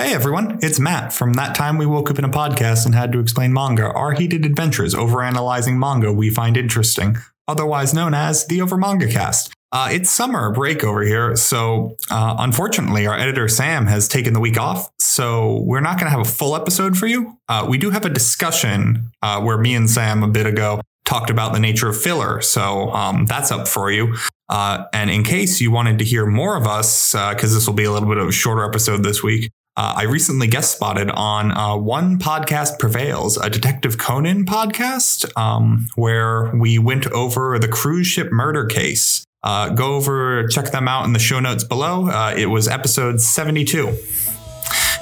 Hey everyone, it's Matt from That Time We Woke Up in a Podcast and Had to Explain Manga, our heated adventures over analyzing manga we find interesting, otherwise known as the Over Manga Cast. Uh, it's summer break over here, so uh, unfortunately, our editor Sam has taken the week off, so we're not going to have a full episode for you. Uh, we do have a discussion uh, where me and Sam a bit ago talked about the nature of filler, so um, that's up for you. Uh, and in case you wanted to hear more of us, because this will be a little bit of a shorter episode this week, uh, I recently guest spotted on uh, One Podcast Prevails, a Detective Conan podcast, um, where we went over the cruise ship murder case. Uh, go over, check them out in the show notes below. Uh, it was episode 72.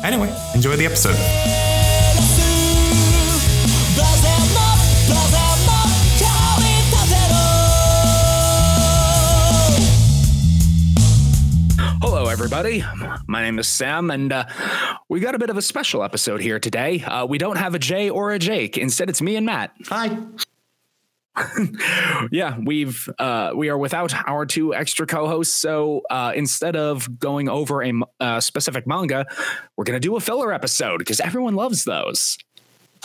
Anyway, enjoy the episode. Everybody. My name is Sam, and uh, we got a bit of a special episode here today. Uh, we don't have a Jay or a Jake. Instead, it's me and Matt. Hi. yeah, we've uh, we are without our two extra co-hosts. So uh, instead of going over a uh, specific manga, we're gonna do a filler episode because everyone loves those.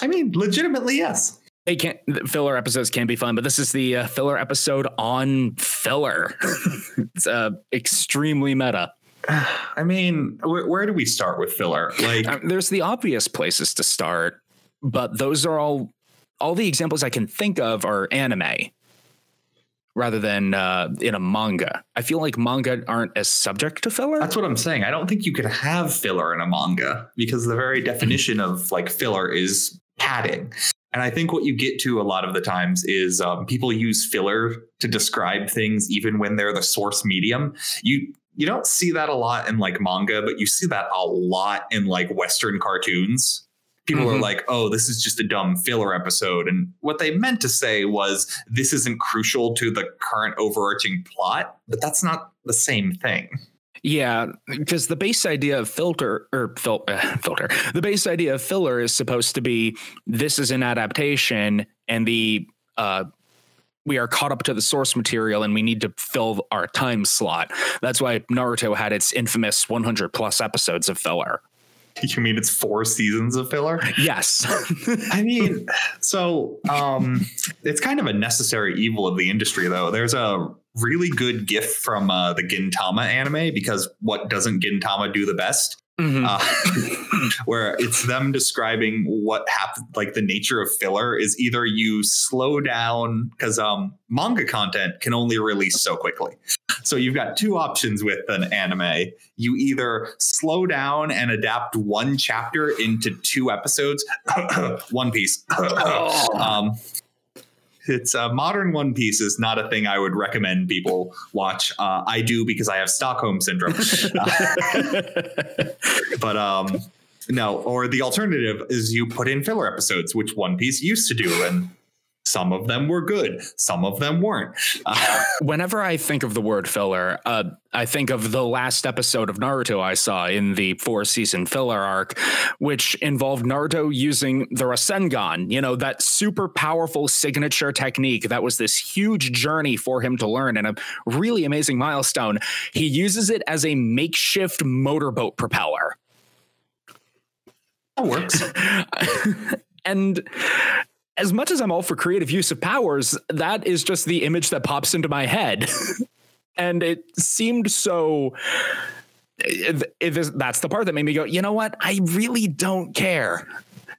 I mean, legitimately, yes. They can't filler episodes can be fun, but this is the uh, filler episode on filler. it's uh, extremely meta. I mean, where, where do we start with filler? Like, Um, there's the obvious places to start, but those are all all the examples I can think of are anime rather than uh, in a manga. I feel like manga aren't as subject to filler. That's what I'm saying. I don't think you could have filler in a manga because the very definition of like filler is padding. And I think what you get to a lot of the times is um, people use filler to describe things even when they're the source medium. You you don't see that a lot in like manga, but you see that a lot in like Western cartoons. People are Mhm. like, oh, this is just a dumb filler episode. And what they meant to say was, this isn't crucial to the current overarching plot, but that's not the same thing. Yeah, because the base idea of filter or fil- uh, filter, the base idea of filler is supposed to be this is an adaptation, and the uh, we are caught up to the source material, and we need to fill our time slot. That's why Naruto had its infamous 100 plus episodes of filler. You mean it's four seasons of filler? Yes, I mean, so um, it's kind of a necessary evil of the industry, though. There's a really good gif from uh, the Gintama anime because what doesn't Gintama do the best? Mhm. Uh, where it's them describing what happened, like the nature of filler is either you slow down because um, manga content can only release so quickly. So you've got two options with an anime. You either slow down and adapt one chapter into two episodes, One Piece. um, it's uh, modern One Piece is not a thing I would recommend people watch. Uh, I do because I have Stockholm syndrome. but um, no, or the alternative is you put in filler episodes, which One Piece used to do, and some of them were good, some of them weren't. Uh, Whenever I think of the word filler, uh, I think of the last episode of Naruto I saw in the four season filler arc, which involved Naruto using the Rasengan, you know, that super powerful signature technique that was this huge journey for him to learn and a really amazing milestone. He uses it as a makeshift motorboat propeller. that works. and as much as I'm all for creative use of powers, that is just the image that pops into my head. and it seemed so. It, it that's the part that made me go, you know what? I really don't care.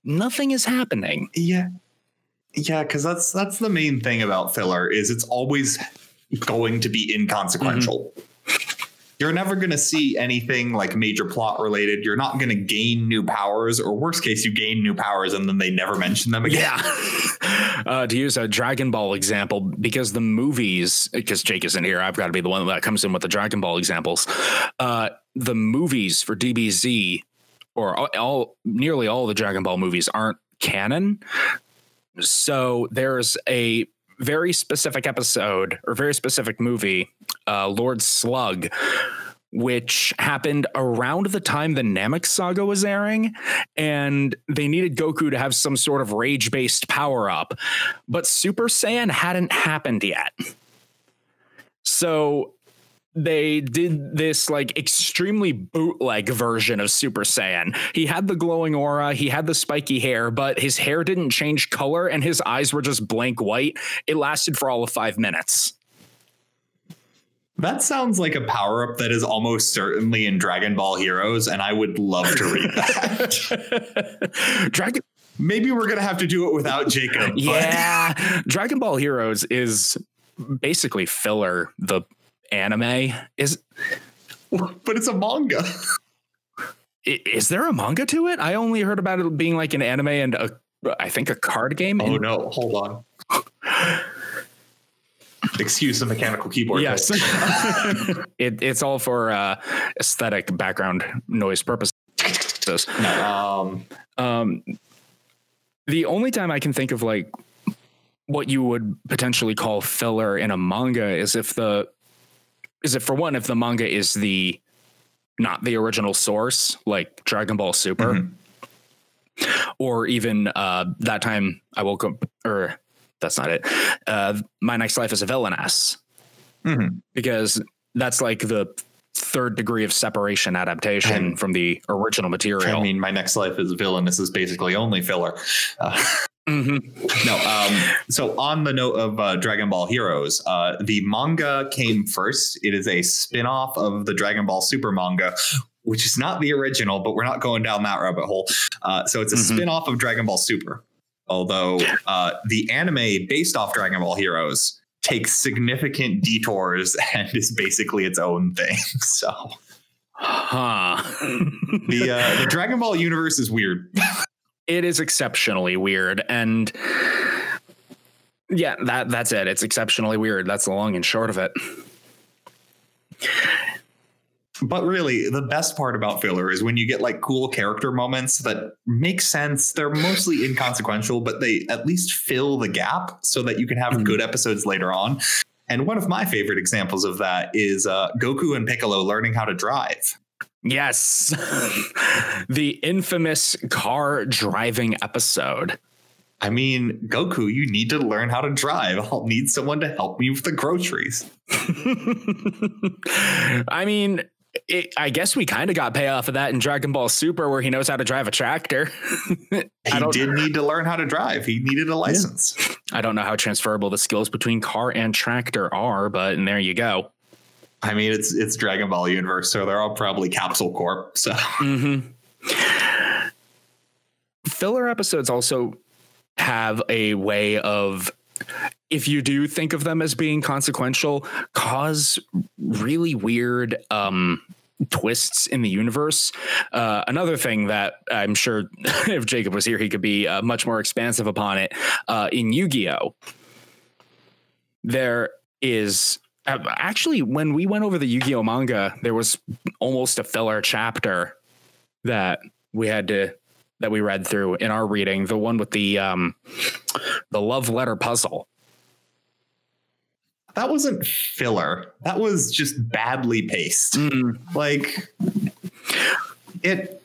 Nothing is happening. Yeah. Yeah, because that's that's the main thing about filler is it's always going to be inconsequential. Mm-hmm. You're never going to see anything like major plot related. You're not going to gain new powers, or worst case, you gain new powers and then they never mention them again. Yeah. uh, to use a Dragon Ball example, because the movies, because Jake isn't here, I've got to be the one that comes in with the Dragon Ball examples. Uh, the movies for DBZ, or all, all nearly all the Dragon Ball movies, aren't canon. So there's a very specific episode or very specific movie, uh, Lord Slug, which happened around the time the Namek saga was airing. And they needed Goku to have some sort of rage based power up. But Super Saiyan hadn't happened yet. So they did this like extremely bootleg version of Super Saiyan. He had the glowing aura, he had the spiky hair, but his hair didn't change color and his eyes were just blank white. It lasted for all of five minutes. That sounds like a power up that is almost certainly in Dragon Ball Heroes, and I would love to read that. Dragon Maybe we're gonna have to do it without Jacob. Yeah. Dragon Ball Heroes is basically filler. The anime is but it's a manga. is there a manga to it? I only heard about it being like an anime and a I think a card game. Oh no, hold on. Excuse the mechanical keyboard. Yes. it, it's all for uh, aesthetic background noise purposes. Um, Um, the only time I can think of like what you would potentially call filler in a manga is if the is it for one if the manga is the not the original source like Dragon Ball Super Mhm. or even uh that time I woke up or that's not it uh my next life is a villainess mhm. because that's like the third degree of separation adaptation And- from the original material I mean, my next life is villain. This is basically only filler. Uh, Mhm. no. Um, so on the note of uh, Dragon Ball Heroes, uh, the manga came first. It is a spin-off of the Dragon Ball Super manga, which is not the original, but we're not going down that rabbit hole. Uh, so it's a Mhm. spin-off of Dragon Ball Super. Although uh, the anime based off Dragon Ball Heroes takes significant detours and is basically its own thing. So Huh. the uh, the Dragon Ball universe is weird. It is exceptionally weird and yeah, that that's it. It's exceptionally weird. That's the long and short of it. But really, the best part about filler is when you get like cool character moments that make sense. They're mostly inconsequential, but they at least fill the gap so that you can have Mhm. good episodes later on. And one of my favorite examples of that is uh, Goku and Piccolo learning how to drive. Yes. the infamous car driving episode. I mean, Goku, you need to learn how to drive. I'll need someone to help me with the groceries. I mean, it, I guess we kind of got payoff of that in Dragon Ball Super, where he knows how to drive a tractor. He did need to learn how to drive. He needed a license. I don't know how transferable the skills between car and tractor are, but and there you go. I mean, it's it's Dragon Ball universe, so they're all probably Capsule Corp. So hmm Filler episodes also have a way of, if you do think of them as being consequential, cause really weird um, twists in the universe. Uh, another thing that I'm sure if Jacob was here, he could be uh, much more expansive upon it. Uh, in Yu Gi Oh! there is actually when we went over the Yu-Gi-Oh manga, there was almost a filler chapter that we had to that we read through in our reading, the one with the um the love letter puzzle. that wasn't filler. That was just badly paced. Like it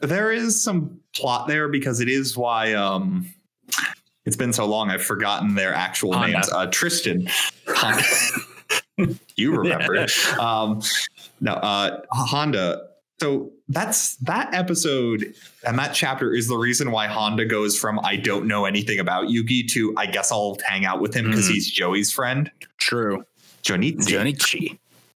there is some plot there because it is why um it's been so long I've forgotten their actual Honda. names. Uh Tristan. You remember. Um no, uh Honda. So that's that episode and that chapter is the reason why Honda goes from I don't know anything about Yugi to I guess I'll hang out with him because Mhm. he's Joey's friend. True. Jonitsu. Jonichi.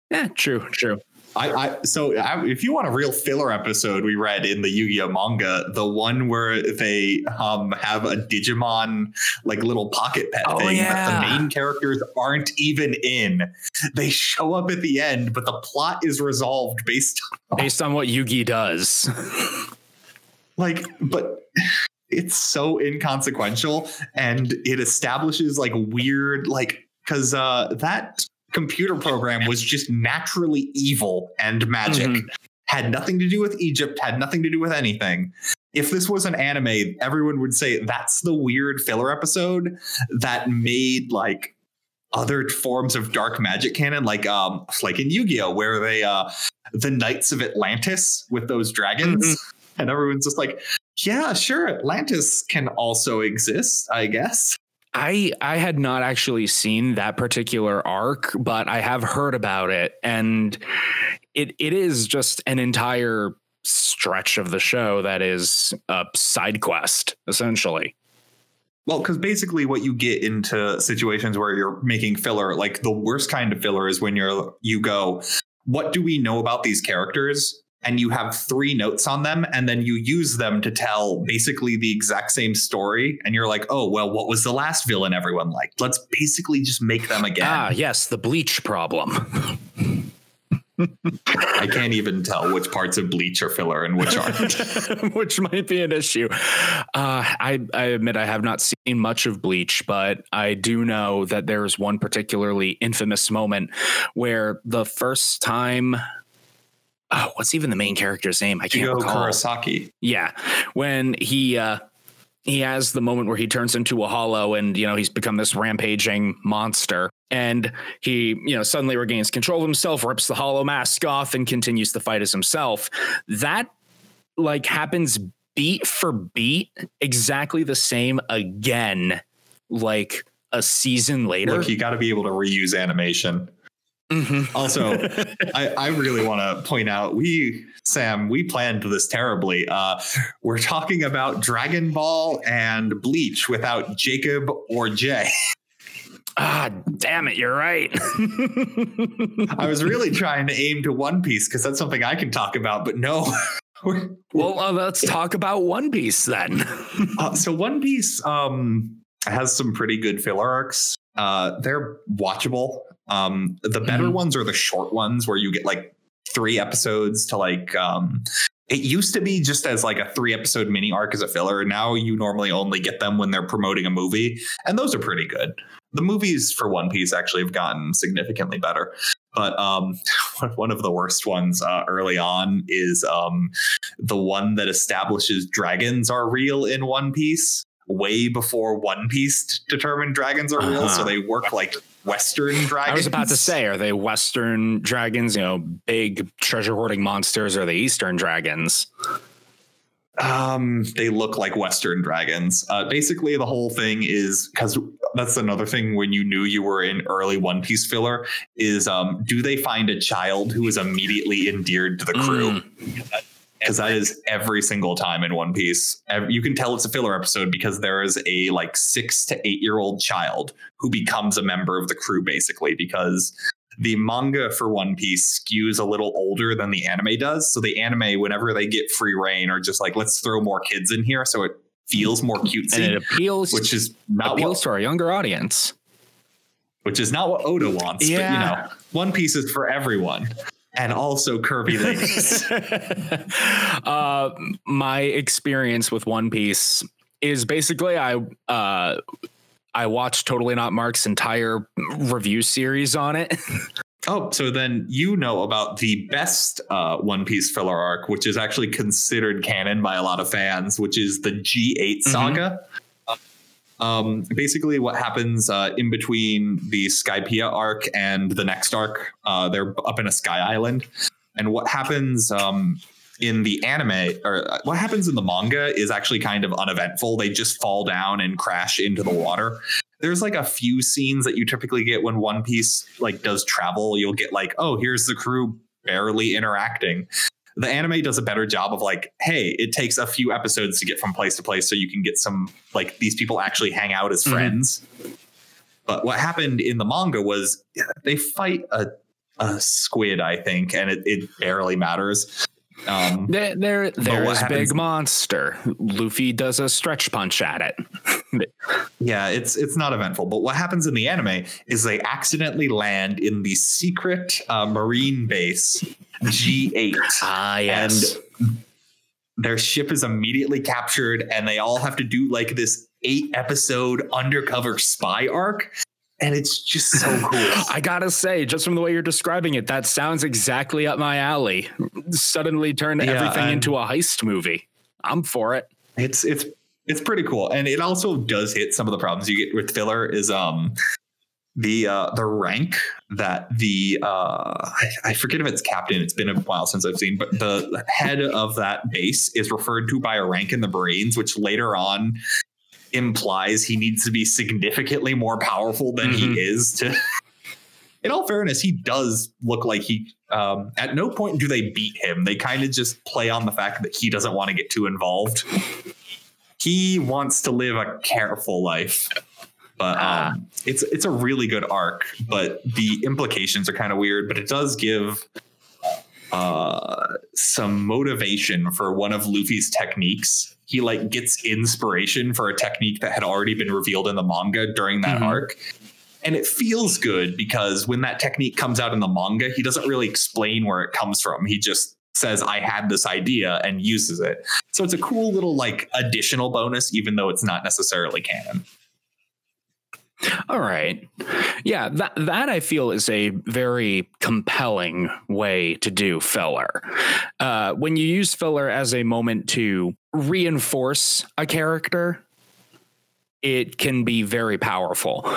Yeah, true, true. I, I so I, if you want a real filler episode, we read in the Yu-Gi-Oh manga the one where they um have a Digimon like little pocket pet Oh, thing that the main characters aren't even in. They show up at the end, but the plot is resolved based Based on what Yugi does. like but it's so inconsequential and it establishes like weird like because uh that computer program was just naturally evil and magic Mhm. had nothing to do with egypt had nothing to do with anything if this was an anime everyone would say that's the weird filler episode that made like other forms of dark magic canon like um like in yu-gi-oh where they uh the knights of atlantis with those dragons Mm-hmm. and everyone's just like yeah sure atlantis can also exist i guess I I had not actually seen that particular arc, but I have heard about it, and it it is just an entire stretch of the show that is a side quest essentially. Well, because basically, what you get into situations where you're making filler, like the worst kind of filler, is when you're you go, what do we know about these characters? And you have three notes on them, and then you use them to tell basically the exact same story. And you're like, oh, well, what was the last villain everyone liked? Let's basically just make them again. Ah, yes, the bleach problem. I can't even tell which parts of Bleach are filler and which aren't. which might be an issue. Uh, I, I admit I have not seen much of Bleach, but I do know that there's one particularly infamous moment where the first time. Oh, what's even the main character's name? I can't Ichigo recall. Kurosaki. Yeah, when he uh, he has the moment where he turns into a hollow and you know he's become this rampaging monster and he you know suddenly regains control of himself rips the hollow mask off and continues to fight as himself that like happens beat for beat exactly the same again like a season later Look, you got to be able to reuse animation. Mhm. Also, I, I really want to point out we Sam we planned this terribly. Uh, we're talking about Dragon Ball and Bleach without Jacob or Jay. ah damn it you're right I was really trying to aim to One Piece because that's something I can talk about, but no. Well uh, let's talk about one piece then uh, so One Piece um, has some pretty good filler arcs. Uh, they're watchable. Um, the better Mhm. ones are the short ones where you get like three episodes to like. Um, it used to be just as like a three episode mini arc as a filler. Now you normally only get them when they're promoting a movie, and those are pretty good. The movies for One Piece actually have gotten significantly better. But um, one of the worst ones uh, early on is um, the one that establishes dragons are real in One Piece way before One Piece determined dragons are real. So Uh-huh. they work like Western dragons. I was about to say, are they Western dragons, you know, big treasure hoarding monsters, or the Eastern dragons? Um, they look like Western dragons. Uh, basically, the whole thing is because that's another thing when you knew you were in early One Piece filler is um, do they find a child who is immediately endeared to the crew? Mm. Because that is every single time in One Piece. You can tell it's a filler episode because there is a like six to eight year old child who becomes a member of the crew, basically, because the manga for One Piece skews a little older than the anime does. So the anime, whenever they get free reign, are just like, let's throw more kids in here so it feels more and cutesy, it appeals, which is not appeals what, to our younger audience. which is not what Oda wants. But you know, One Piece is for everyone. And also curvy ladies. uh, my experience with One Piece is basically I uh, I watched Totally Not Mark's entire review series on it. Oh, so then you know about the best uh, One Piece filler arc, which is actually considered canon by a lot of fans, which is the G8 saga. Um, basically, what happens uh, in between the Skypiea arc and the next arc, uh, they're up in a sky island. And what happens um, in the anime, or uh, what happens in the manga, is actually kind of uneventful. They just fall down and crash into the water there's like a few scenes that you typically get when One Piece like does travel. You'll get like, oh, here's the crew barely interacting. The anime does a better job of like, hey, it takes a few episodes to get from place to place so you can get some like these people actually hang out as Mhm. friends. But what happened in the manga was they fight a a squid, I think, and it, it barely matters. Um, There, there, there is happens- big monster. Luffy does a stretch punch at it. Yeah, it's it's not eventful. But what happens in the anime is they accidentally land in the secret uh, marine base G8, Ah, yes. And their ship is immediately captured, and they all have to do like this eight episode undercover spy arc, and it's just so cool. I gotta say, just from the way you're describing it, that sounds exactly up my alley. Suddenly turned Yeah, everything into a heist movie. I'm for it. it's it's it's pretty cool and it also does hit some of the problems you get with filler is um the uh the rank that the uh I, I forget if it's captain it's been a while since i've seen but the head of that base is referred to by a rank in the marines which later on implies he needs to be significantly more powerful than Mhm. he is to in all fairness he does look like he um, at no point do they beat him. They kind of just play on the fact that he doesn't want to get too involved. He wants to live a careful life but um, it's it's a really good arc but the implications are kind of weird but it does give uh, some motivation for one of Luffy's techniques. He like gets inspiration for a technique that had already been revealed in the manga during that Mhm. arc. And it feels good because when that technique comes out in the manga, he doesn't really explain where it comes from. He just says, I had this idea and uses it. So it's a cool little like additional bonus, even though it's not necessarily canon. All right. Yeah, that that I feel is a very compelling way to do filler. Uh, when you use filler as a moment to reinforce a character, it can be very powerful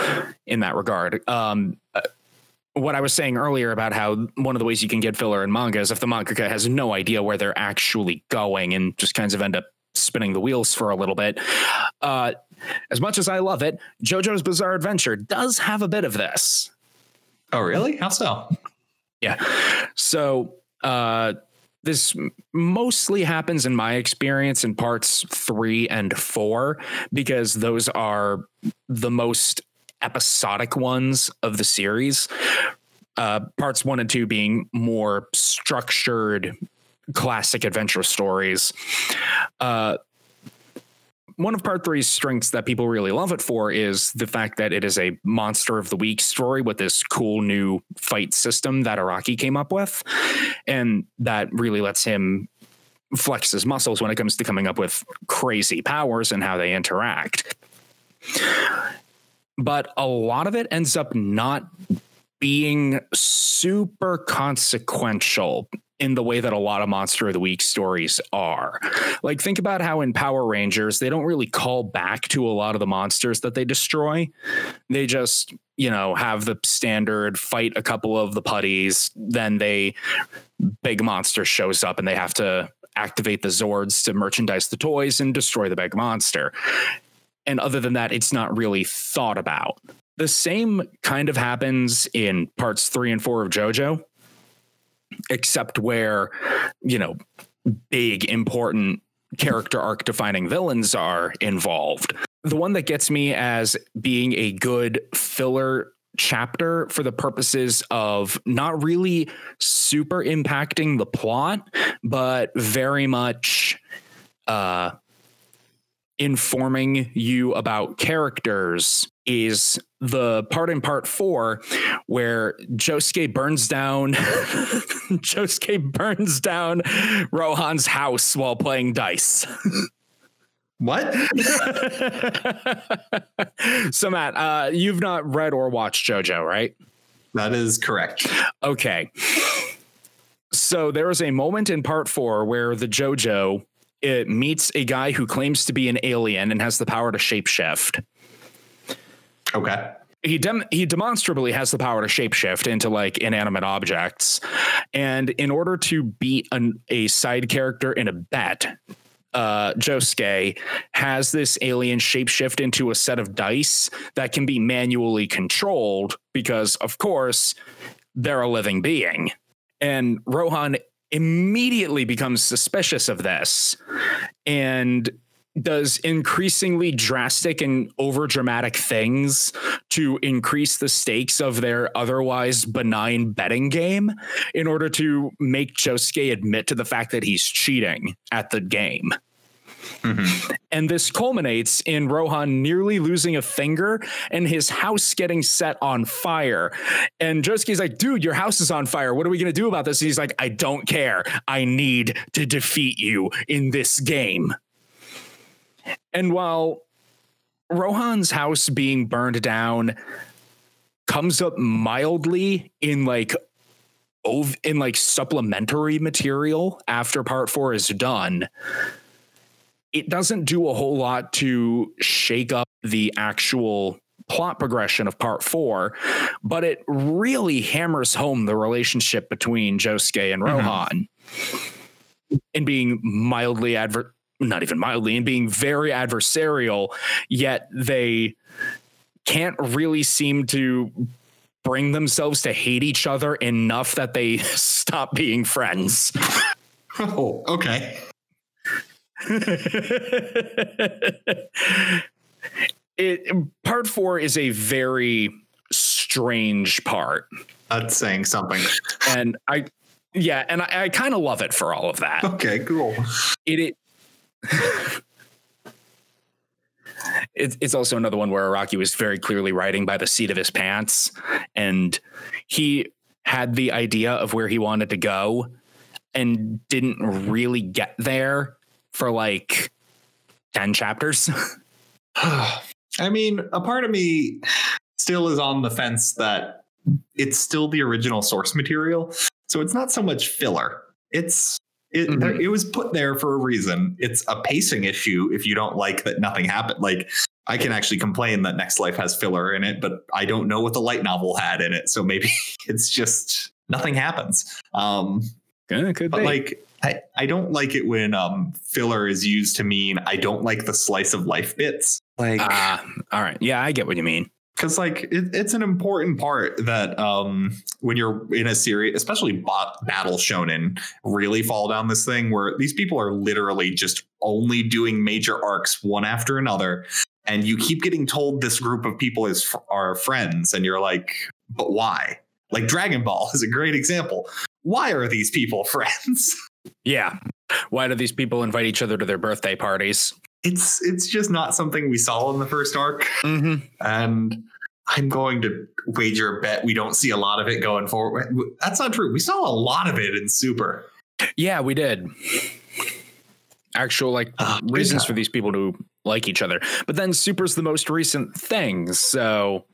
in that regard. Um, uh, what I was saying earlier about how one of the ways you can get filler in manga is if the mangaka has no idea where they're actually going and just kinds of end up spinning the wheels for a little bit. Uh, as much as I love it, JoJo's Bizarre Adventure does have a bit of this. Oh, really? How so? Yeah. So uh, this mostly happens in my experience in parts three and four because those are the most episodic ones of the series. Uh, parts one and two being more structured, classic adventure stories. Uh, one of part three's strengths that people really love it for is the fact that it is a monster of the week story with this cool new fight system that Araki came up with. And that really lets him flex his muscles when it comes to coming up with crazy powers and how they interact. But a lot of it ends up not being super consequential in the way that a lot of monster of the week stories are. Like think about how in Power Rangers they don't really call back to a lot of the monsters that they destroy. They just, you know, have the standard fight a couple of the putties, then they big monster shows up and they have to activate the Zords to merchandise the toys and destroy the big monster. And other than that, it's not really thought about. The same kind of happens in parts three and four of JoJo, except where, you know, big, important character arc defining villains are involved. The one that gets me as being a good filler chapter for the purposes of not really super impacting the plot, but very much uh, informing you about characters is the part in part four where Josuke burns down Josuke burns down Rohan's house while playing dice. What? so Matt, uh, you've not read or watched JoJo, right? that is correct. Okay. So there was a moment in part four where the JoJo it meets a guy who claims to be an alien and has the power to shapeshift. Okay. He dem- he demonstrably has the power to shapeshift into like inanimate objects, and in order to beat an, a side character in a bet, uh, Josuke has this alien shapeshift into a set of dice that can be manually controlled because, of course, they're a living being. And Rohan immediately becomes suspicious of this and does increasingly drastic and over dramatic things to increase the stakes of their otherwise benign betting game in order to make Josuke admit to the fact that he's cheating at the game. Mhm. And this culminates in Rohan nearly losing a finger and his house getting set on fire. And Josuke's like, dude, your house is on fire. What are we going to do about this? And he's like, I don't care. I need to defeat you in this game. And while Rohan's house being burned down comes up mildly in like in like supplementary material after part 4 is done it doesn't do a whole lot to shake up the actual plot progression of part 4 but it really hammers home the relationship between Josuke and Mhm. Rohan in being mildly adver- not even mildly and being very adversarial yet they can't really seem to bring themselves to hate each other enough that they stop being friends Oh, okay. it part 4 is a very strange part That's saying something. and i yeah and i, I kind of love it for all of that Okay, cool. it, it it's it's also another one where Araki was very clearly writing by the seat of his pants, and he had the idea of where he wanted to go, and didn't really get there for like ten chapters. I mean, a part of me still is on the fence that it's still the original source material. So it's not so much filler. It's it, Mhm. there- it was put there for a reason. It's a pacing issue if you don't like that nothing happened. Like I can actually complain that Next Life has filler in it, but I don't know what the light novel had in it. So maybe it's just nothing happens. Um, could but be. like I, I don't like it when um filler is used to mean I don't like the slice of life bits. Like Ah, all right, yeah, I get what you mean. because like it, it's an important part that um when you're in a series especially bot, battle shonen really fall down this thing where these people are literally just only doing major arcs one after another and you keep getting told this group of people is are friends and you're like but why like dragon ball is a great example why are these people friends Yeah, why do these people invite each other to their birthday parties? it's it's just not something we saw in the first arc Mm-hmm. and I'm going to wager a bet we don't see a lot of it going forward. That's not true. We saw a lot of it in Super. Yeah, we did. Actual like good reasons time. for these people to like each other. But then Super's the most recent thing, so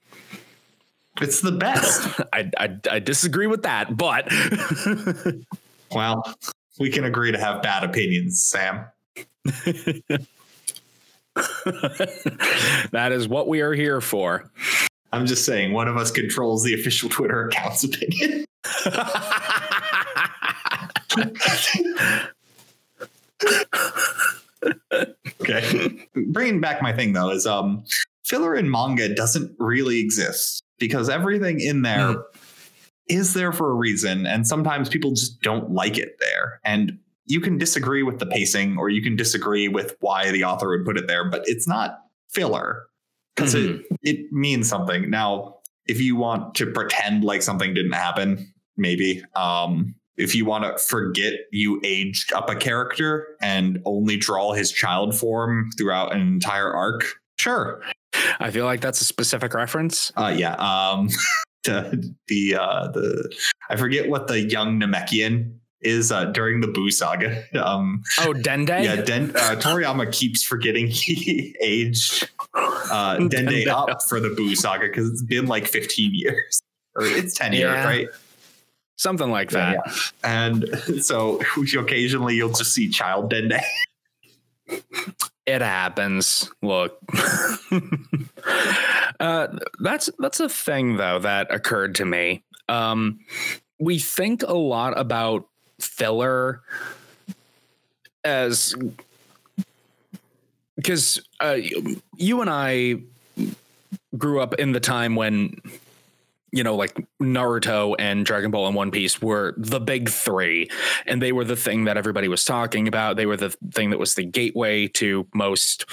It's the best. I I, I disagree with that. But well, we can agree to have bad opinions, Sam. that is what we are here for. I'm just saying, one of us controls the official Twitter account's opinion. okay. Bringing back my thing though is um filler in manga doesn't really exist because everything in there is there for a reason and sometimes people just don't like it there. And you can disagree with the pacing or you can disagree with why the author would put it there but it's not filler because it it means something. Now if you want to pretend like something didn't happen maybe um if you want to forget you aged up a character and only draw his child form throughout an entire arc sure. I feel like that's a specific reference. uh yeah um the the uh the i forget what the young namekian is uh during the Buu saga um Oh, Dende. yeah Den- uh, toriyama keeps forgetting he aged uh dende Dende. up for the Buu saga because it's been like 15 years or it's 10 years right Something like that. Yeah, and so occasionally you'll just see child dende It happens. Look. uh, that's that's a thing though that occurred to me. Um, we think a lot about filler as because uh, you and I grew up in the time when you know like Naruto and Dragon Ball and One Piece were the big 3 and they were the thing that everybody was talking about. They were the thing that was the gateway to most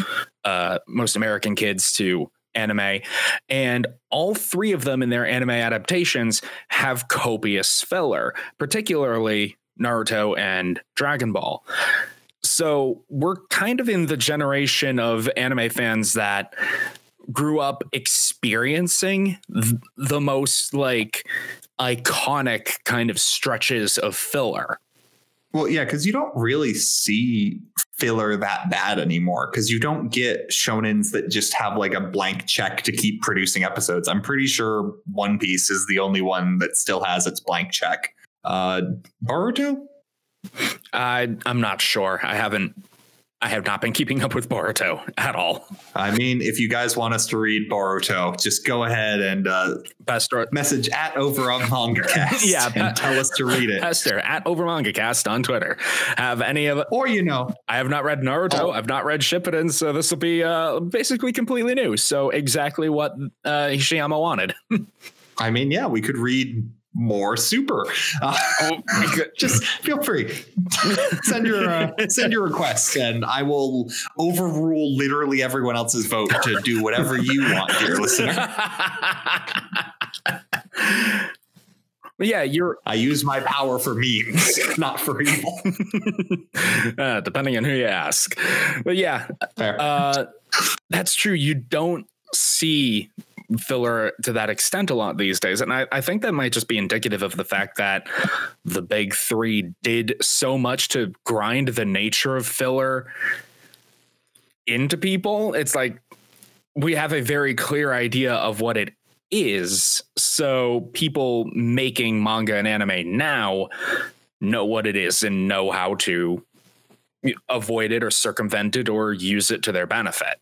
uh most American kids to anime and all three of them in their anime adaptations have copious filler particularly Naruto and Dragon Ball. So we're kind of in the generation of anime fans that grew up experiencing th- the most like iconic kind of stretches of filler. well yeah because you don't really see filler that bad anymore because you don't get shonens that just have like a blank check to keep producing episodes i'm pretty sure one piece is the only one that still has its blank check uh boruto I I'm not sure. I haven't I have not been keeping up with Boruto at all. I mean, if you guys want us to read Boruto, just go ahead and uh, Pastor, message at over on MangaCast Yeah, and tell us to read it. Pastor at OverMangaCast on Twitter. Have any of? Or, you know, I have not read Naruto. Oh. I've not read Shippuden, so this will be uh, basically completely new. So exactly what uh, Hishiyama wanted. I mean, yeah, we could read more super. Uh, just feel free. send your uh, send your requests, and I will overrule literally everyone else's vote to do whatever you want, dear listener. yeah, you're I use my power for memes, not for evil. uh, depending on who you ask. But yeah, uh, that's true. You don't see filler to that extent a lot these days. And I, I think that might just be indicative of the fact that the big three did so much to grind the nature of filler into people. It's like we have a very clear idea of what it is. So people making manga and anime now know what it is and know how to avoid it or circumvent it or use it to their benefit.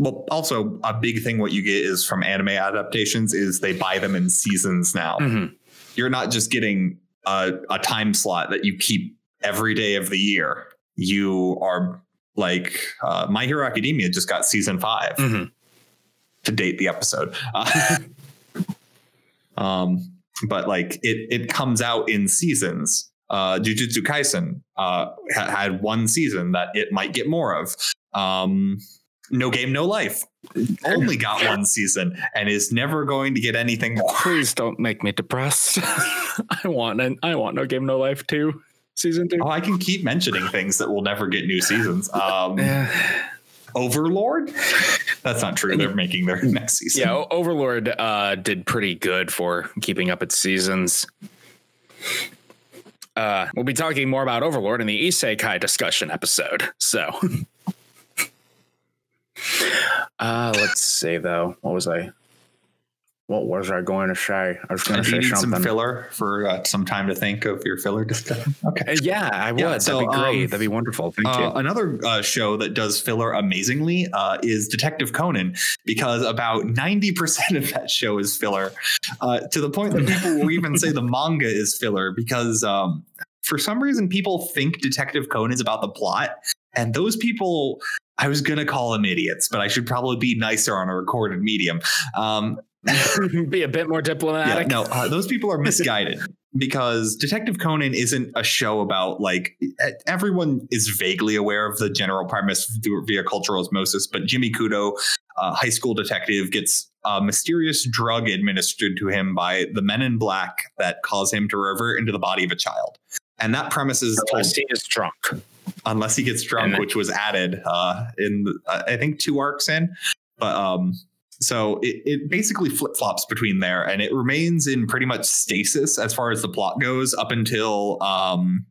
Well, also a big thing what you get is from anime adaptations is they buy them in seasons now. Mhm. You're not just getting a, a time slot that you keep every day of the year. You are like uh, My Hero Academia just got season 5 Mhm. to date the episode. Uh, um, but like it it comes out in seasons. Uh, Jujutsu Kaisen uh, ha- had one season that it might get more of. Um, no Game No Life only got one season and is never going to get anything more. Please don't make me depressed. I want an, I want no game no life two season two. Oh, I can keep mentioning things that will never get new seasons. Um, Yeah, Overlord? That's not true. They're making their next season. yeah. Overlord uh, did pretty good for keeping up its seasons. Uh, we'll be talking more about Overlord in the Isekai discussion episode. So, uh, let's see though. What was I? What was I going to say? I was going to say need some filler for uh, some time to think of your filler discussion? Okay. Uh, yeah, I would. Yeah, so, That'd be great. um, That'd be wonderful. Thank Uh, you. another uh, show that does filler amazingly uh, is Detective Conan, because about 90% of that show is filler, uh, to the point that people will even say the manga is filler, because um, for some reason people think Detective Conan is about the plot. And those people, I was going to call them idiots, but I should probably be nicer on a recorded medium. Um, be a bit more yeah, diplomatic. no, uh, those people are misguided because Detective Conan isn't a show about like everyone is vaguely aware of the general premise via cultural osmosis, but Jimmy Kudo, a high school detective, gets a mysterious drug administered to him by the men in black that cause him to revert into the body of a child. And that premise is told he is drunk. Unless he gets drunk, then- which was added uh, in uh, I think two arcs in. But um, so it, it basically flip flops between there, and it remains in pretty much stasis as far as the plot goes up until um,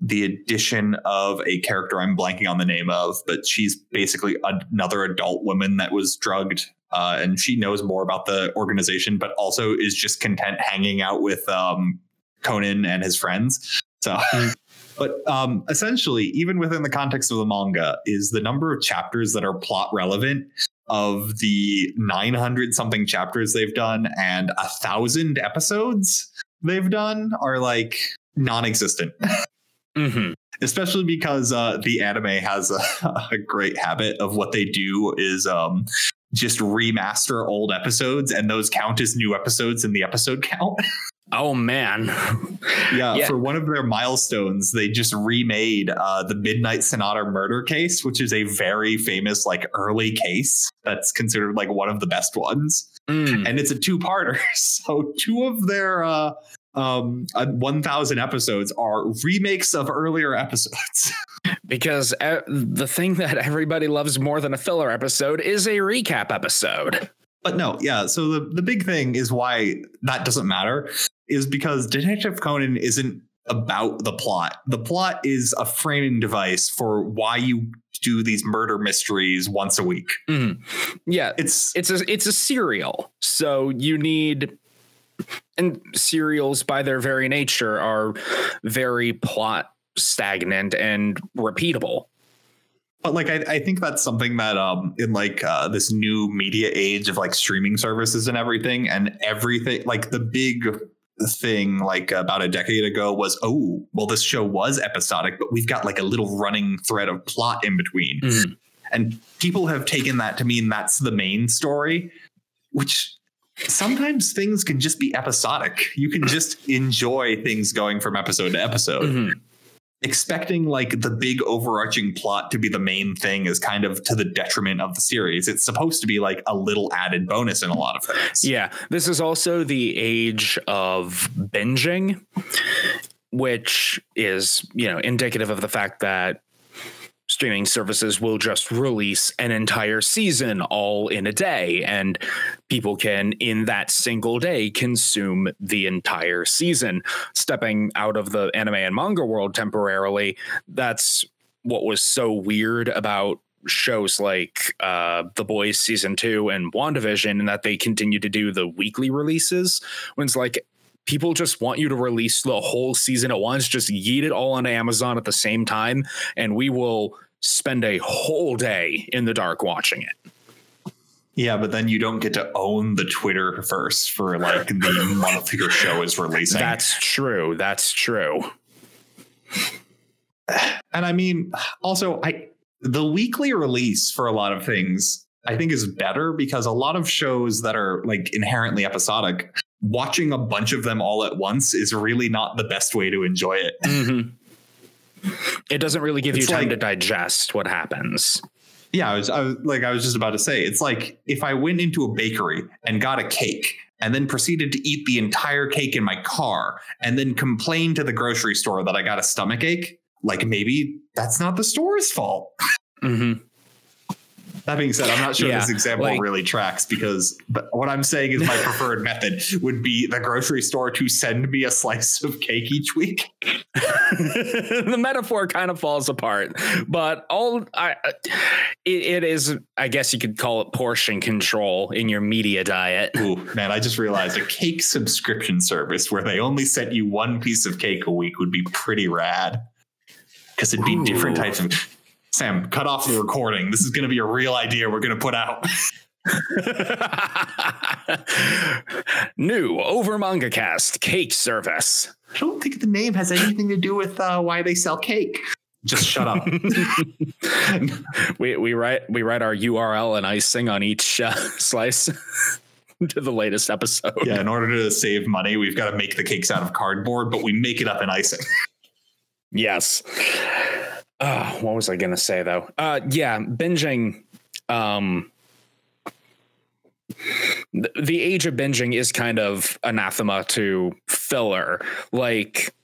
the addition of a character I'm blanking on the name of, but she's basically another adult woman that was drugged. Uh, and she knows more about the organization, but also is just content hanging out with um, Conan and his friends. So but um, essentially, even within the context of the manga, is the number of chapters that are plot relevant of the 900 something chapters they've done and a thousand episodes they've done are like non-existent. Hmm especially because uh, the anime has a, a great habit of what they do is um, just remaster old episodes and those count as new episodes in the episode count Oh man. yeah, Yeah. for one of their milestones, they just remade uh, the Midnight Sonata murder case, which is a very famous, like early case that's considered like one of the best ones, Mm. and it's a two-parter. So two of their uh, um, uh, 1,000 episodes are remakes of earlier episodes. Because uh, the thing that everybody loves more than a filler episode is a recap episode. But no, yeah. So the the big thing is why that doesn't matter is because Detective Conan isn't about the plot. The plot is a framing device for why you do these murder mysteries once a week. Mhm. Yeah, It's it's a it's a serial, so you need and serials by their very nature are very plot stagnant and repeatable. But like I, I think that's something that um in like uh, this new media age of like streaming services and everything and everything like the big thing like about a decade ago was oh well this show was episodic but we've got like a little running thread of plot in between Mhm. and people have taken that to mean that's the main story which sometimes things can just be episodic you can just enjoy things going from episode to episode Mhm. Expecting like the big overarching plot to be the main thing is kind of to the detriment of the series. It's supposed to be like a little added bonus in a lot of things. Yeah, this is also the age of binging, which is, you know, indicative of the fact that streaming services will just release an entire season all in a day and people can in that single day consume the entire season. Stepping out of the anime and manga world temporarily that's what was so weird about shows like uh The Boys season 2 and WandaVision and that they continue to do the weekly releases. When it's like people just want you to release the whole season at once just yeet it all on Amazon at the same time and we will spend a whole day in the dark watching it. Yeah, but then you don't get to own the Twitter first for like the month your show is releasing. That's true. That's true. and I mean, also, I the weekly release for a lot of things I think is better because a lot of shows that are like inherently episodic, watching a bunch of them all at once is really not the best way to enjoy it. Mhm. It doesn't really give It's you time like- to digest what happens. Yeah, I was, I was like I was just about to say, it's like if I went into a bakery and got a cake and then proceeded to eat the entire cake in my car and then complained to the grocery store that I got a stomach ache, like maybe that's not the store's fault. hmm That being said, I'm not sure Yeah, this example like- really tracks because but what I'm saying is my preferred method would be the grocery store to send me a slice of cake each week. the metaphor kind of falls apart, but all I, it, it is, I guess you could call it portion control in your media diet. Ooh, man, I just realized a cake subscription service where they only sent you one piece of cake a week would be pretty rad. Because it'd be different types of. Sam, cut off the recording. This is going to be a real idea we're going to put out. New over manga cast cake service. I don't think the name has anything to do with uh, why they sell cake. Just shut up. we we write we write our URL and icing on each uh, slice to the latest episode. yeah, in order to save money, we've got to make the cakes out of cardboard, but we make it up in icing. Yes. Uh, what was I gonna say though? Uh, yeah, binging. Um, th- the age of binging is kind of anathema to filler. Like,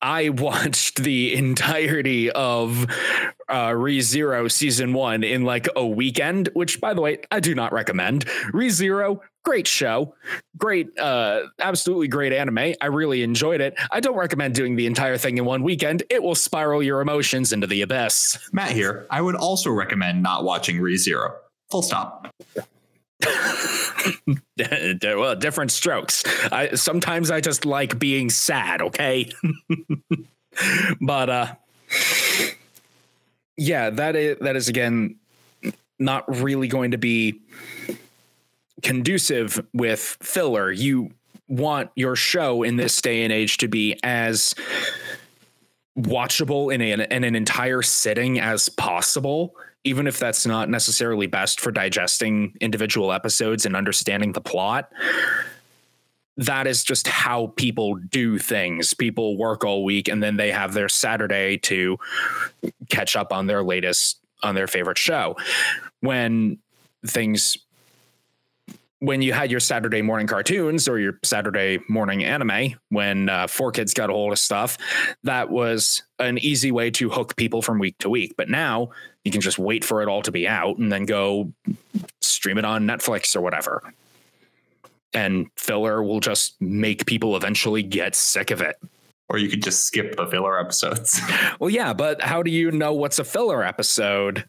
I watched the entirety of uh, Re Zero season one in like a weekend, which, by the way, I do not recommend. ReZero, great show, great, uh, absolutely great anime. I really enjoyed it. I don't recommend doing the entire thing in one weekend. It will spiral your emotions into the abyss. Matt here. I would also recommend not watching ReZero. Full stop. well, different strokes. I sometimes I just like being sad, okay? but uh yeah, that is that is again not really going to be conducive with filler. You want your show in this day and age to be as watchable in, a, in an entire sitting as possible, even if that's not necessarily best for digesting individual episodes and understanding the plot. That is just how people do things. People work all week and then they have their Saturday to catch up on their latest, on their favorite show. When things when you had your Saturday morning cartoons or your Saturday morning anime, when uh, 4Kids got a hold of stuff, that was an easy way to hook people from week to week. But now you can just wait for it all to be out and then go stream it on Netflix or whatever. And filler will just make people eventually get sick of it. Or you could just skip the filler episodes. Well, yeah, but how do you know what's a filler episode?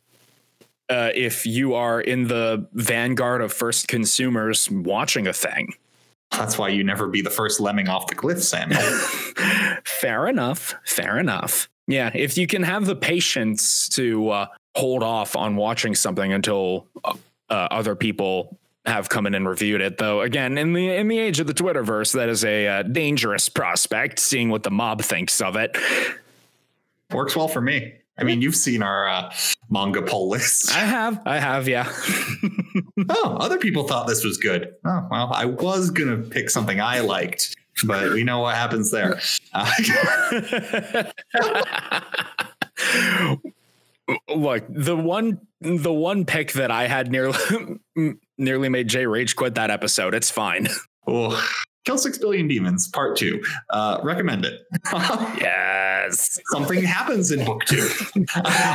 Uh, if you are in the vanguard of first consumers watching a thing. That's why you never be the first lemming off the cliff, Sam. Fair enough. Fair enough. Yeah, if you can have the patience to uh, hold off on watching something until uh, uh, other people have come in and reviewed it, though. Again, in the in the age of the Twitterverse, that is a uh, dangerous prospect. Seeing what the mob thinks of it works well for me. I mean, you've seen our uh, manga poll list. I have, I have, yeah. oh, other people thought this was good. Oh well, I was gonna pick something I liked, but we know what happens there. Uh, Look, the one the one pick that I had nearly nearly made Jay Rage quit that episode. It's fine. Oh, Kill Six Billion Demons, Part Two. Uh, recommend it. yes, something happens in Book Two.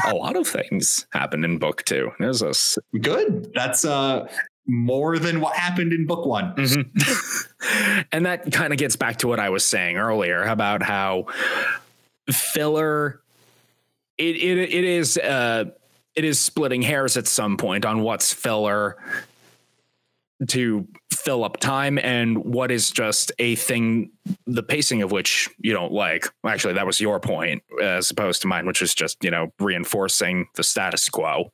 a lot of things happen in Book Two. There's a good. That's uh more than what happened in book one. Mm-hmm. and that kind of gets back to what I was saying earlier about how filler it it, it is uh it is splitting hairs at some point on what's filler to fill up time and what is just a thing the pacing of which you don't like. Actually that was your point as opposed to mine which is just you know reinforcing the status quo.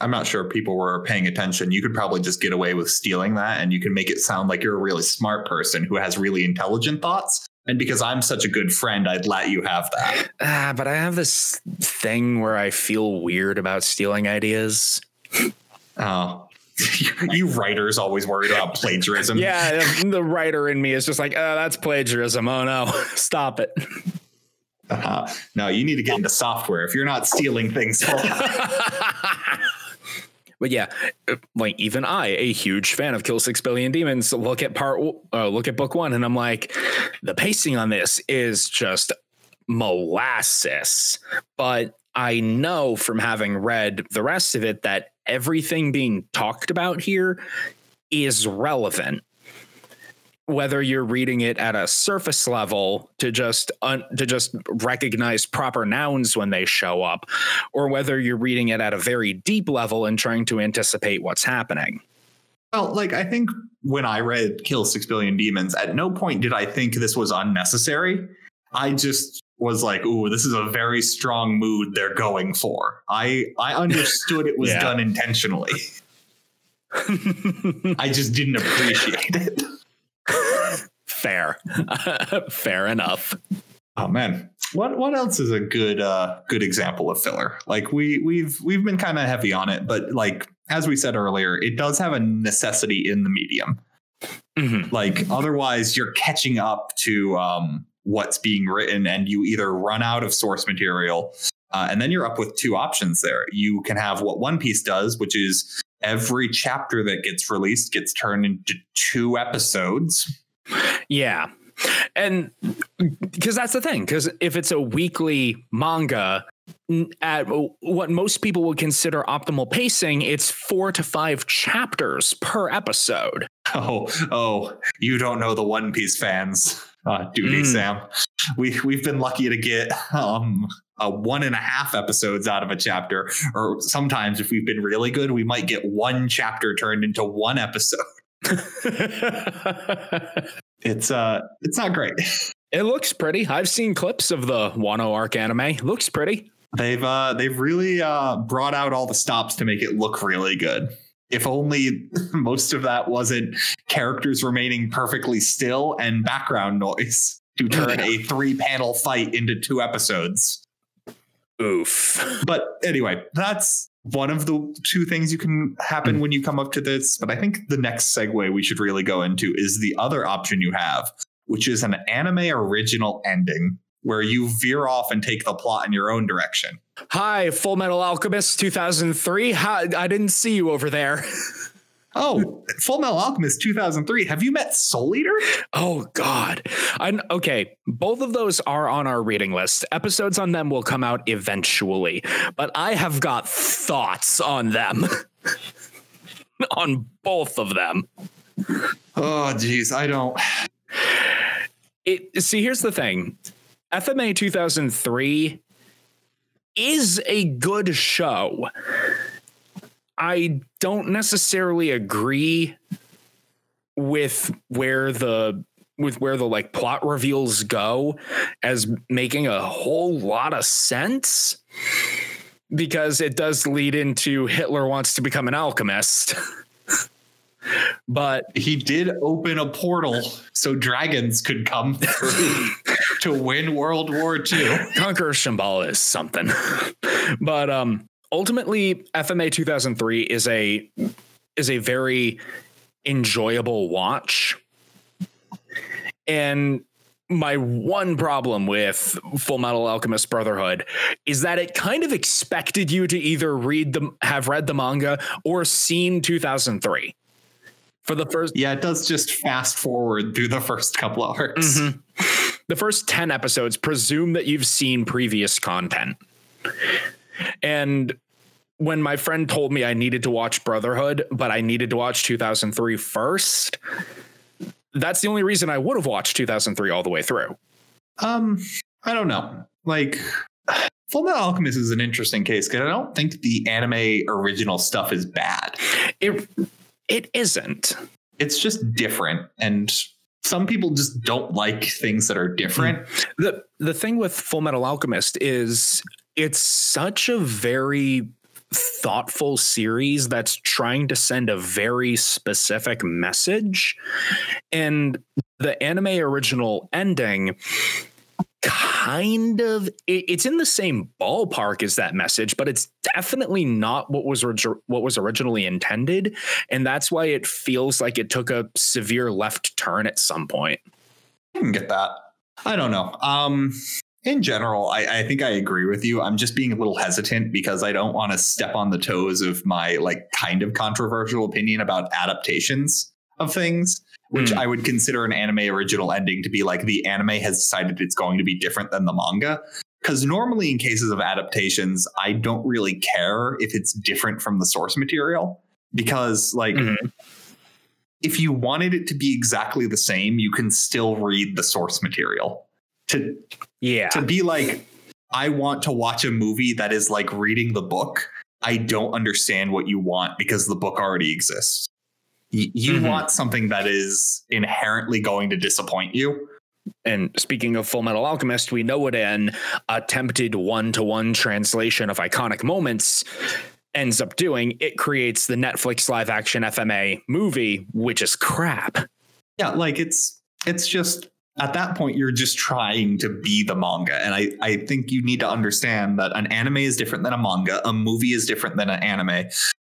I'm not sure people were paying attention. You could probably just get away with stealing that and you can make it sound like you're a really smart person who has really intelligent thoughts. And because i'm such a good friend i'd let you have that. Ah but i have this thing where i feel weird about stealing ideas. Oh you writers always worried about plagiarism. Yeah, the writer in me is just like, oh, that's plagiarism. Oh no, stop it. Uh, no, you need to get into software if you're not stealing things. but yeah, like even I, a huge fan of Kill Six Billion Demons, look at part, uh, look at book one, and I'm like, the pacing on this is just molasses. But I know from having read the rest of it that everything being talked about here is relevant. Whether you're reading it at a surface level to just un, to just recognize proper nouns when they show up or whether you're reading it at a very deep level and trying to anticipate what's happening. Well like i think when i read kill 6 billion demons at no point did i think this was unnecessary. I just was like, "Ooh, this is a very strong mood they're going for." I I understood it was yeah. done intentionally. I just didn't appreciate it. Fair, fair enough. Oh man, what what else is a good uh good example of filler? Like we we've we've been kind of heavy on it, but like as we said earlier, it does have a necessity in the medium. Mm-hmm. Like otherwise, you're catching up to um what's being written and you either run out of source material uh, and then you're up with two options there. You can have what one piece does which is every chapter that gets released gets turned into two episodes. Yeah. And because that's the thing because if it's a weekly manga at what most people would consider optimal pacing it's four to five chapters per episode. Oh oh you don't know the one piece fans uh, duty, mm. Sam. We we've been lucky to get um, a one and a half episodes out of a chapter, or sometimes if we've been really good, we might get one chapter turned into one episode. it's uh, it's not great. It looks pretty. I've seen clips of the Wano arc anime. looks pretty. They've uh, they've really uh, brought out all the stops to make it look really good if only most of that wasn't characters remaining perfectly still and background noise to turn a three panel fight into two episodes. Oof. But anyway, that's one of the two things you can happen hmm. when you come up to this. But I think the next segue we should really go into is the other option you have, which is an anime original ending where you veer off and take the plot in your own direction. Hi, Full Metal Alchemist 2003. How, I didn't see you over there. oh, Full Metal Alchemist 2003. Have you met Soul Eater? Oh God. I, okay, both of those are on our reading list. Episodes on them will come out eventually, but I have got thoughts on them. on both of them. Oh, geez, I don't. It, see, here's the thing. FMA 2003 is a good show. I don't necessarily agree with where the with where the like plot reveals go as making a whole lot of sense because it does lead into Hitler wants to become an alchemist. but he did open a portal so dragons could come through to win World War II. Conqueror Shamballa is something. but um ultimately FMA 2003 is a is a very enjoyable watch. And my one problem with Full Metal Alchemist Brotherhood is that it kind of expected you to either read the have read the manga or seen 2003 for the first yeah it does just fast forward through the first couple of arcs mm-hmm. the first 10 episodes presume that you've seen previous content and when my friend told me i needed to watch brotherhood but i needed to watch 2003 first that's the only reason i would have watched 2003 all the way through um i don't know like Full Metal Alchemist is an interesting case because I don't think the anime original stuff is bad. It it isn't. It's just different. And some people just don't like things that are different. Mm. The the thing with Full Metal Alchemist is it's such a very thoughtful series that's trying to send a very specific message. And the anime original ending kind of it's in the same ballpark as that message but it's definitely not what was what was originally intended. And that's why it feels like it took a severe left turn at some point. I can get that. I don't know. Um in general I, I think i agree with you. I'm just being a little hesitant because i don't want to step on the toes of my like kind of controversial opinion about adaptations of things which mm. I would consider an anime original ending to be like the anime has decided it's going to be different than the manga. Because normally, in cases of adaptations, I don't really care if it's different from the source material. Because, like, mm-hmm. if you wanted it to be exactly the same, you can still read the source material. To, yeah. To be like, I want to watch a movie that is like reading the book. I don't understand what you want because the book already exists you mm-hmm. want something that is inherently going to disappoint you. And speaking of Full Metal Alchemist, we know what an attempted one to one translation of iconic moments ends up doing. It creates the Netflix live action FMA movie, which is crap. Yeah, like it's it's just at that point you're just trying to be the manga and I, I think you need to understand that an anime is different than a manga a movie is different than an anime.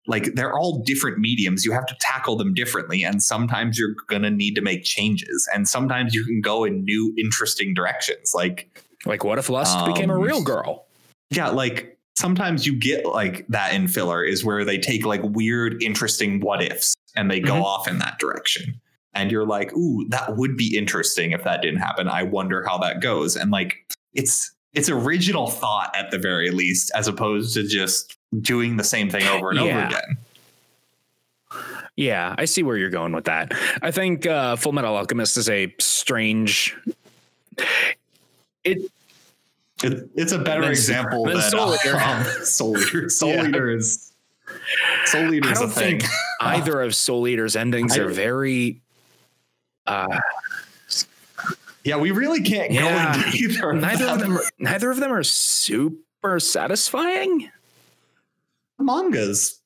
Like they're all different mediums. You have to tackle them differently and sometimes you're going to need to make changes and sometimes you can go in new interesting directions like like what if lust um, became a real girl? Yeah like sometimes you get like that in filler is where they take like weird interesting what ifs and they go mm-hmm. off in that direction and you're like ooh that would be interesting if that didn't happen i wonder how that goes and like it's it's original thought at the very least as opposed to just doing the same thing over and yeah. over again. Yeah, I see where you're going with that. I think uh, Full Metal Alchemist is a strange. It, it it's a better example than, than Soul Eater. Um, Soul Eater. Soul yeah. Eater is Soul Eater. I don't think thing. either of Soul Eater's endings I, are very. Uh, yeah, we really can't yeah, go into either. Neither of, them. Are, neither of them are super satisfying manga's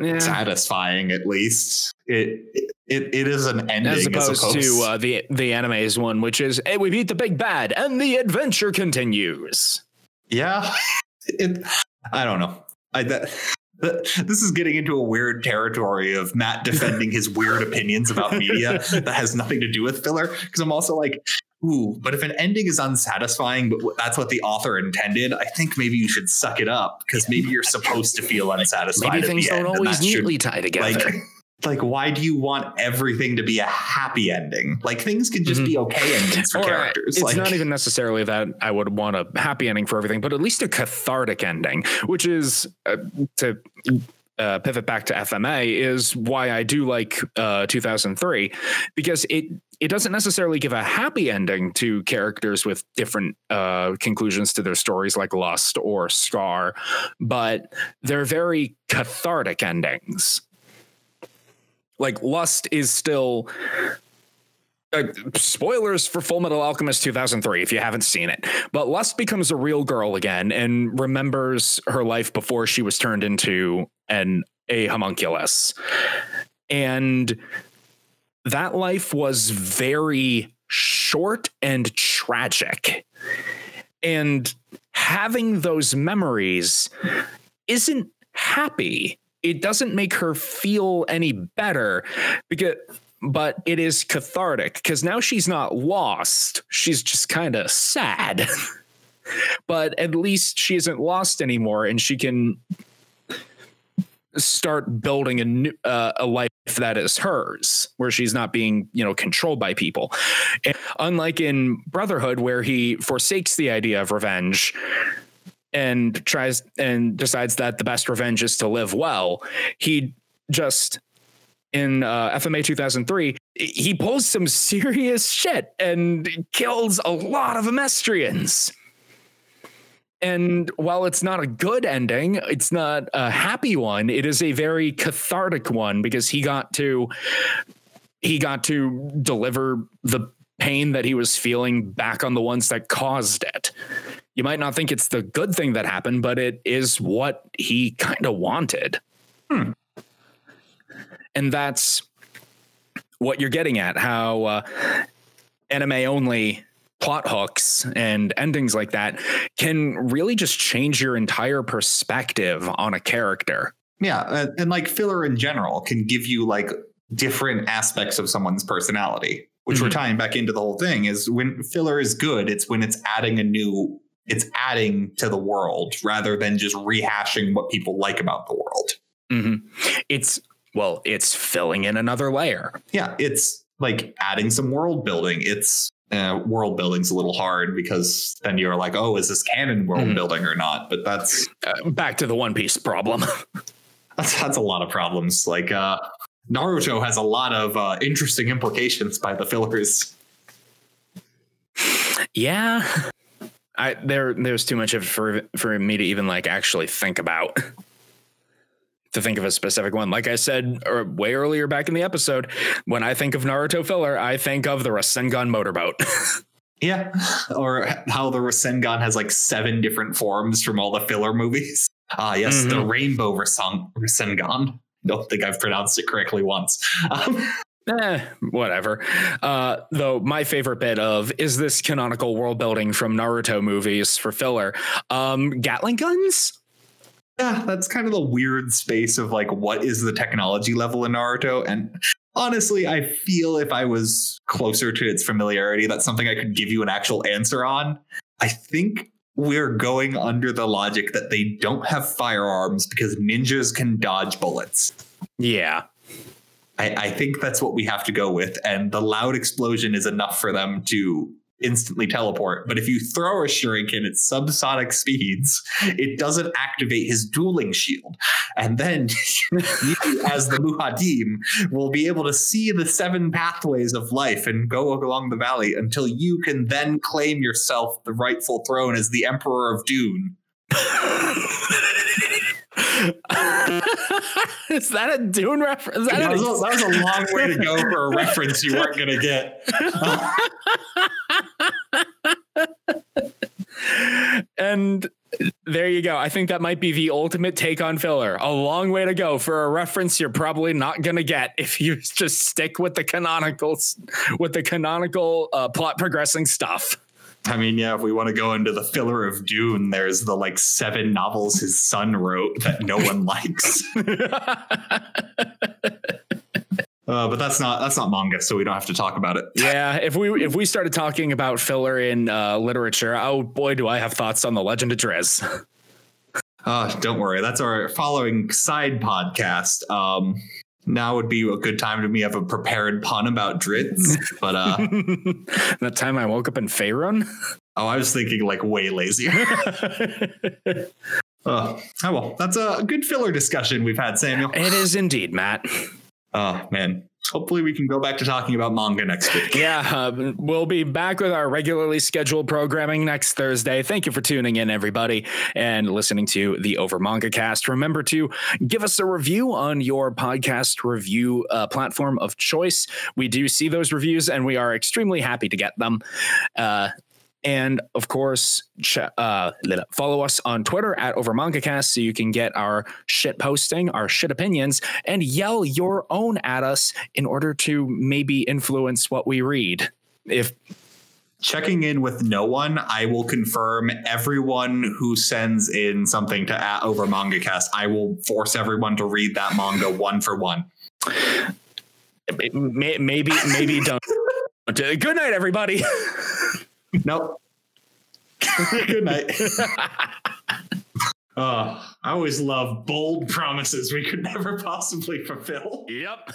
yeah. satisfying at least. It, it it is an ending as opposed, as opposed to uh, the the anime's one, which is hey, we beat the big bad and the adventure continues. Yeah, it, I don't know. I that, this is getting into a weird territory of Matt defending his weird opinions about media that has nothing to do with filler. Because I'm also like, ooh, but if an ending is unsatisfying, but that's what the author intended, I think maybe you should suck it up because maybe you're supposed to feel unsatisfied. Maybe things don't always neatly should, tie together. Like, like, why do you want everything to be a happy ending? Like things can just mm-hmm. be okay endings for or characters. It's like, not even necessarily that I would want a happy ending for everything, but at least a cathartic ending, which is uh, to uh, pivot back to FMA is why I do like uh, 2003 because it it doesn't necessarily give a happy ending to characters with different uh, conclusions to their stories like Lust or Scar, but they're very cathartic endings. Like Lust is still uh, spoilers for Full Metal Alchemist 2003 if you haven't seen it. But Lust becomes a real girl again and remembers her life before she was turned into an a homunculus. And that life was very short and tragic. And having those memories isn't happy. It doesn't make her feel any better because but it is cathartic because now she's not lost. She's just kind of sad. but at least she isn't lost anymore and she can start building a new, uh, a life that is hers where she's not being you know controlled by people and unlike in brotherhood where he forsakes the idea of revenge and tries and decides that the best revenge is to live well he just in uh, FMA 2003, he pulls some serious shit and kills a lot of Amestrians. And while it's not a good ending, it's not a happy one. It is a very cathartic one because he got to he got to deliver the pain that he was feeling back on the ones that caused it. You might not think it's the good thing that happened, but it is what he kind of wanted. Hmm. And that's what you're getting at how uh, anime only plot hooks and endings like that can really just change your entire perspective on a character. Yeah, and like filler in general can give you like different aspects of someone's personality, which mm-hmm. we're tying back into the whole thing is when filler is good, it's when it's adding a new it's adding to the world rather than just rehashing what people like about the world. Mm-hmm. It's well, it's filling in another layer. Yeah, it's like adding some world building. It's uh, world building's a little hard because then you're like, oh, is this canon world mm-hmm. building or not? But that's uh, back to the One Piece problem. that's, that's a lot of problems. Like uh, Naruto has a lot of uh, interesting implications by the fillers. Yeah, I there there's too much of for for me to even like actually think about to think of a specific one. Like I said or way earlier back in the episode, when I think of Naruto filler, I think of the Rasengan motorboat. yeah. Or how the Rasengan has like seven different forms from all the filler movies. Ah, uh, yes, mm-hmm. the rainbow Rasengan. Don't think I've pronounced it correctly once. Um, Eh, whatever. Uh, though my favorite bit of is this canonical world building from Naruto movies for filler. Um, Gatling guns yeah, that's kind of the weird space of like what is the technology level in Naruto. And honestly, I feel if I was closer to its familiarity, that's something I could give you an actual answer on. I think we're going under the logic that they don't have firearms because ninjas can dodge bullets. Yeah. I, I think that's what we have to go with. And the loud explosion is enough for them to instantly teleport. But if you throw a shuriken at subsonic speeds, it doesn't activate his dueling shield. And then you, as the Muad'Dib, will be able to see the seven pathways of life and go along the valley until you can then claim yourself the rightful throne as the Emperor of Dune. Is that a Dune reference? That, that, was a, that, was a, long way to go for a reference you weren't going to get. and there you go. I think that might be the ultimate take on filler. A long way to go for a reference you're probably not going to get if you just stick with the canonicals, with the canonical uh, plot progressing stuff. I mean, yeah, if we want to go into the filler of Dune, there's the like seven novels his son wrote that no one likes. Uh, but that's not that's not manga, so we don't have to talk about it. Yeah, if we if we started talking about filler in uh, literature, oh boy, do I have thoughts on the Legend of Drizzt. Uh, don't worry, that's our following side podcast. Um, now would be a good time to me have a prepared pun about Drizzt, but uh, that time I woke up in Faerun. Oh, I was thinking like way lazier. uh, oh well, that's a good filler discussion we've had, Samuel. It is indeed, Matt. Oh man. Hopefully we can go back to talking about manga next week. Yeah, uh, we'll be back with our regularly scheduled programming next Thursday. Thank you for tuning in, everybody, and listening to the Over Manga Cast. Remember to give us a review on your podcast review uh, platform of choice. We do see those reviews, and we are extremely happy to get them. Uh, and of course, uh, follow us on Twitter at OverMangaCast so you can get our shit posting, our shit opinions, and yell your own at us in order to maybe influence what we read. If checking in with no one, I will confirm everyone who sends in something to at over MangaCast. I will force everyone to read that manga one for one. Maybe, maybe don't. Good night, everybody. Nope. Good night. oh, I always love bold promises we could never possibly fulfill. Yep.